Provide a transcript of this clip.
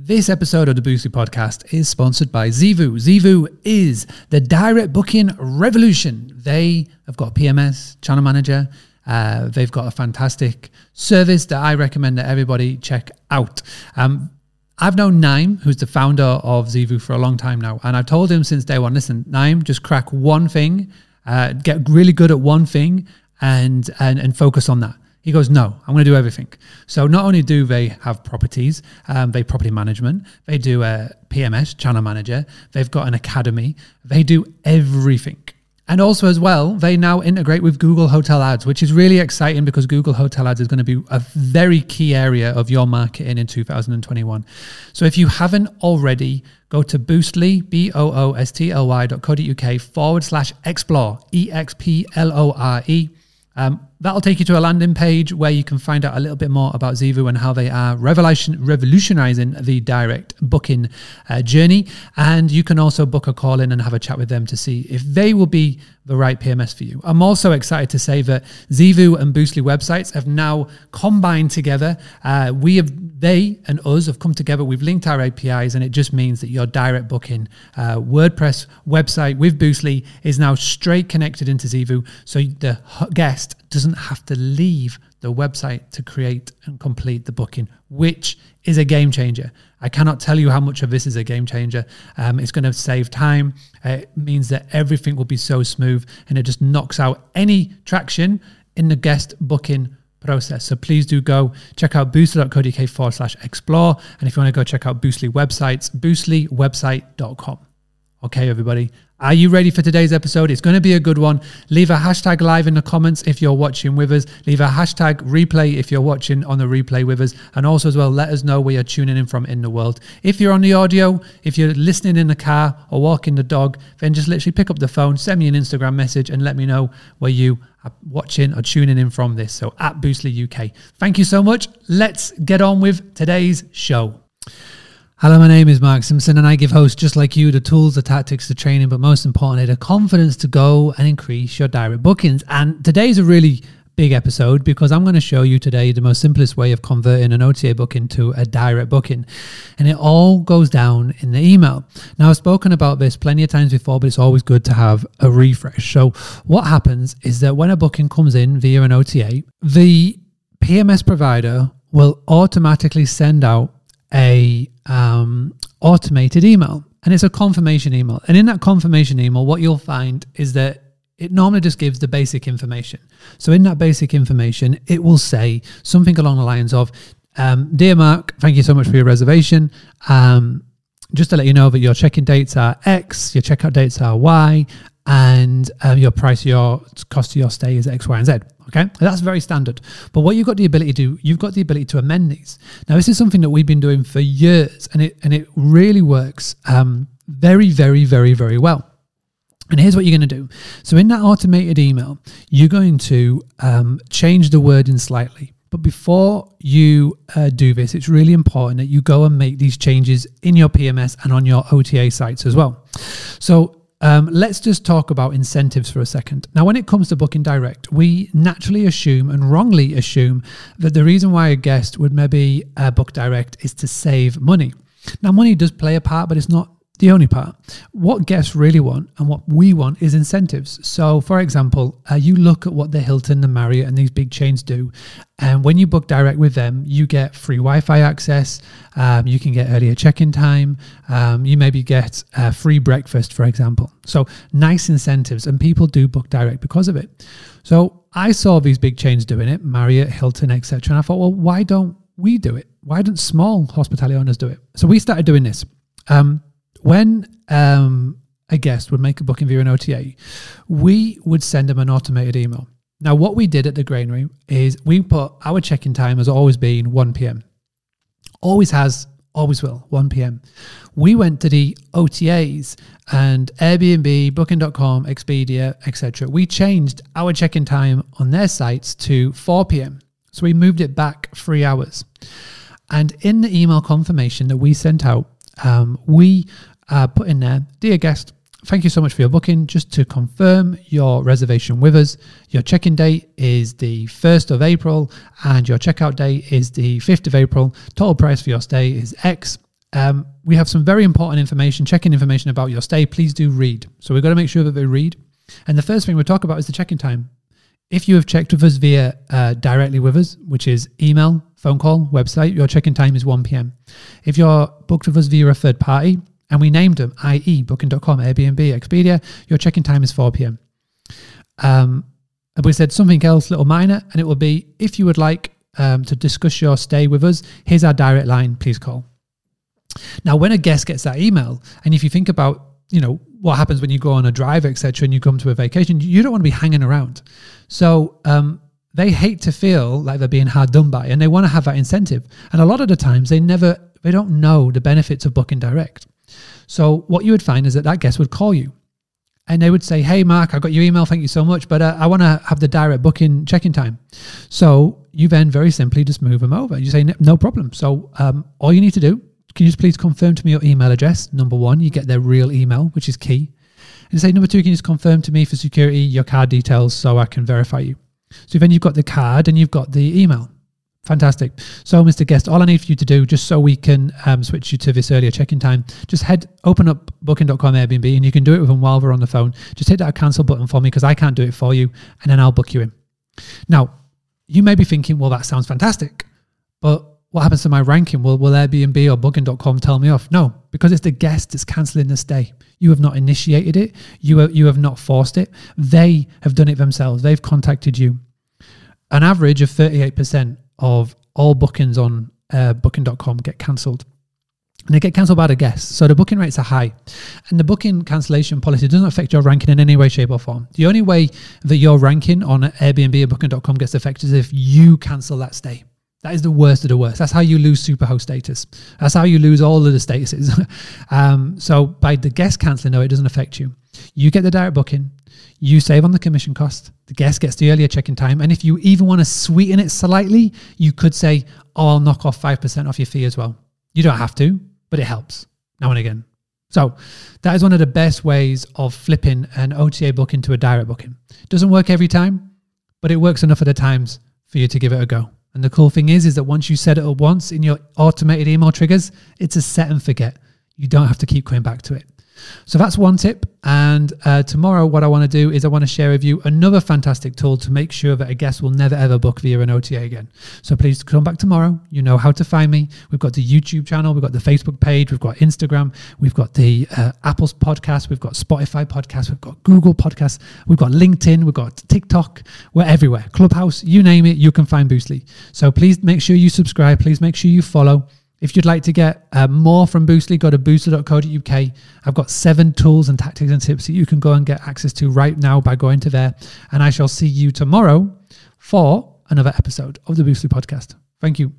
This episode of the Boostly podcast is sponsored by Zeevou. Zeevou is the direct booking revolution. They have got PMS, channel manager. Uh, they've got a fantastic service that I recommend that everybody check out. Um, I've known Naim, who's the founder of Zeevou, for a long time now, and I've told him since day one: listen, Naim, just crack one thing, uh, get really good at one thing, and and and focus on that. He goes, no, I'm going to do everything. So not only do they have properties, um, they property management, they do a PMS, channel manager, they've got an academy, they do everything. And also, as well, they now integrate with Google Hotel Ads, which is really exciting because Google Hotel Ads is going to be a very key area of your marketing in 2021. So, if you haven't already, go to boostly, B O O S T L Y dot co dot uk forward slash explore, E X P L O R E. Um, that'll take you to a landing page where you can find out a little bit more about Zeevou and how they are revolution, revolutionizing the direct booking uh, journey. And you can also book a call in and have a chat with them to see if they will be the right PMS for you. I'm also excited to say that Zeevou and Boostly websites have now combined together. Uh, we have, they and us have come together. We've linked our APIs, and it just means that your direct booking uh, WordPress website with Boostly is now straight connected into Zeevou, So the guest doesn't have to leave the website to create and complete the booking, which is a game changer. I cannot tell you how much of this is a game changer. Um, it's going to save time. It means that everything will be so smooth and it just knocks out any traction in the guest booking process. So please do go check out boostly.co.uk forward slash explore. And if you want to go check out Boostly websites, boostlywebsite.com. Okay, everybody. Are you ready for today's episode? It's going to be a good one. Leave a hashtag live in the comments if you're watching with us. Leave a hashtag replay if you're watching on the replay with us. And also, as well, let us know where you're tuning in from in the world. If you're on the audio, if you're listening in the car or walking the dog, then just literally pick up the phone, send me an Instagram message, and let me know where you are watching or tuning in from this. So at Boostly UK. Thank you so much. Let's get on with today's show. Hello, my name is Mark Simpson, and I give hosts just like you the tools, the tactics, the training, but most importantly, the confidence to go and increase your direct bookings. And today's a really big episode because I'm going to show you today the most simplest way of converting an OTA booking to a direct booking. And it all goes down in the email. Now, I've spoken about this plenty of times before, but it's always good to have a refresh. So, what happens is that when a booking comes in via an OTA, the PMS provider will automatically send out a um, automated email and it's a confirmation email. And in that confirmation email, what you'll find is that it normally just gives the basic information. So in that basic information, it will say something along the lines of, um, "Dear Mark, thank you so much for your reservation. Um, just to let you know that your check-in dates are X, your checkout dates are Y, and um, your price, your cost of your stay is X, Y, and Z. Okay, that's very standard. But what you've got the ability to do, you've got the ability to amend these. Now, this is something that we've been doing for years, and it and it really works um, very, very, very, very well. And here's what you're going to do. So in that automated email, you're going to um, change the wording slightly. But before you uh, do this, it's really important that you go and make these changes in your PMS and on your OTA sites as well. So um, let's just talk about incentives for a second. Now, when it comes to booking direct, we naturally assume and wrongly assume that the reason why a guest would maybe uh, book direct is to save money. Now, money does play a part, but it's not the only part. What guests really want and what we want is incentives. So, for example, uh, you look at what the Hilton, the Marriott, and these big chains do, and when you book direct with them, you get free Wi-Fi access. Um, you can get earlier check-in time. Um, you maybe get uh, free breakfast, for example. So nice incentives, and people do book direct because of it. So I saw these big chains doing it, Marriott, Hilton, etc., and I thought, well, why don't we do it? Why don't small hospitality owners do it? So we started doing this. Um, when um, a guest would make a booking via an OTA, we would send them an automated email. Now, what we did at the granary is we put our check-in time has always been 1 p.m. Always has, always will, 1 p.m. We went to the OTAs and Airbnb, Booking.com, Expedia, etc. We changed our check-in time on their sites to 4 p.m. So we moved it back three hours. And in the email confirmation that we sent out, um, we uh, put in there, dear guest, thank you so much for your booking. Just to confirm your reservation with us, your check in date is the 1st of April and your checkout date is the 5th of April. Total price for your stay is X. um, we have some very important information, check-in information about your stay. Please do read. So we've got to make sure that they read. And the first thing we'll talk about is the check-in time. If you have checked with us via uh, directly with us, which is email, phone call, website, your check-in time is 1 p.m. If you're booked with us via a third party, and we named them, i.e., Booking.com, Airbnb, Expedia, your check-in time is 4 p.m. Um, and we said something else, little minor, and it will be if you would like um, to discuss your stay with us, here's our direct line. Please call. Now, when a guest gets that email, and if you think about, you know, what happens when you go on a drive, etc., and you come to a vacation, you don't want to be hanging around. So um, they hate to feel like they're being hard done by, and they want to have that incentive. And a lot of the times, they never, they don't know the benefits of booking direct. So what you would find is that that guest would call you, and they would say, "Hey, Mark, I got your email. Thank you so much, but uh, I want to have the direct booking check-in time." So you then very simply just move them over. You say, "No problem." So um, all you need to do can you just please confirm to me your email address? Number one, you get their real email, which is key. And say, number two, can you just confirm to me for security your card details so I can verify you? So then you've got the card and you've got the email. Fantastic. So, Mr. Guest, all I need for you to do, just so we can um, switch you to this earlier check-in time, just head, open up booking.com Airbnb, and you can do it with them while we're on the phone. Just hit that cancel button for me because I can't do it for you, and then I'll book you in. Now, you may be thinking, well, that sounds fantastic, but what happens to my ranking? Will, will Airbnb or Booking.com tell me off? No, because it's the guest that's cancelling the stay. You have not initiated it. You you have not forced it. They have done it themselves. They've contacted you. An average of 38% of all bookings on uh, Booking.com get cancelled. And they get cancelled by the guests. So the booking rates are high. And the booking cancellation policy doesn't affect your ranking in any way, shape, or form. The only way that your ranking on Airbnb or Booking.com gets affected is if you cancel that stay. That is the worst of the worst. That's how you lose superhost status. That's how you lose all of the statuses. um, so by the guest cancelling, no, it doesn't affect you. You get the direct booking. You save on the commission cost. The guest gets the earlier check-in time. And if you even want to sweeten it slightly, you could say, "Oh, I'll knock off five percent off your fee as well." You don't have to, but it helps now and again. So that is one of the best ways of flipping an OTA booking to a direct booking. Doesn't work every time, but it works enough of the times for you to give it a go. And the cool thing is, is that once you set it up once in your automated email triggers, it's a set and forget. You don't have to keep going back to it. So that's one tip. And uh, tomorrow, what I want to do is I want to share with you another fantastic tool to make sure that a guest will never ever book via an OTA again. So please come back tomorrow. You know how to find me. We've got the YouTube channel, we've got the Facebook page, we've got Instagram, we've got the uh, Apple's podcast, we've got Spotify podcast, we've got Google podcasts, we've got LinkedIn, we've got TikTok. We're everywhere. Clubhouse, you name it, you can find Boostly. So please make sure you subscribe. Please make sure you follow. If you'd like to get uh, more from Boostly, go to boostly.co.uk. I've got seven tools and tactics and tips that you can go and get access to right now by going to there. And I shall see you tomorrow for another episode of the Boostly podcast. Thank you.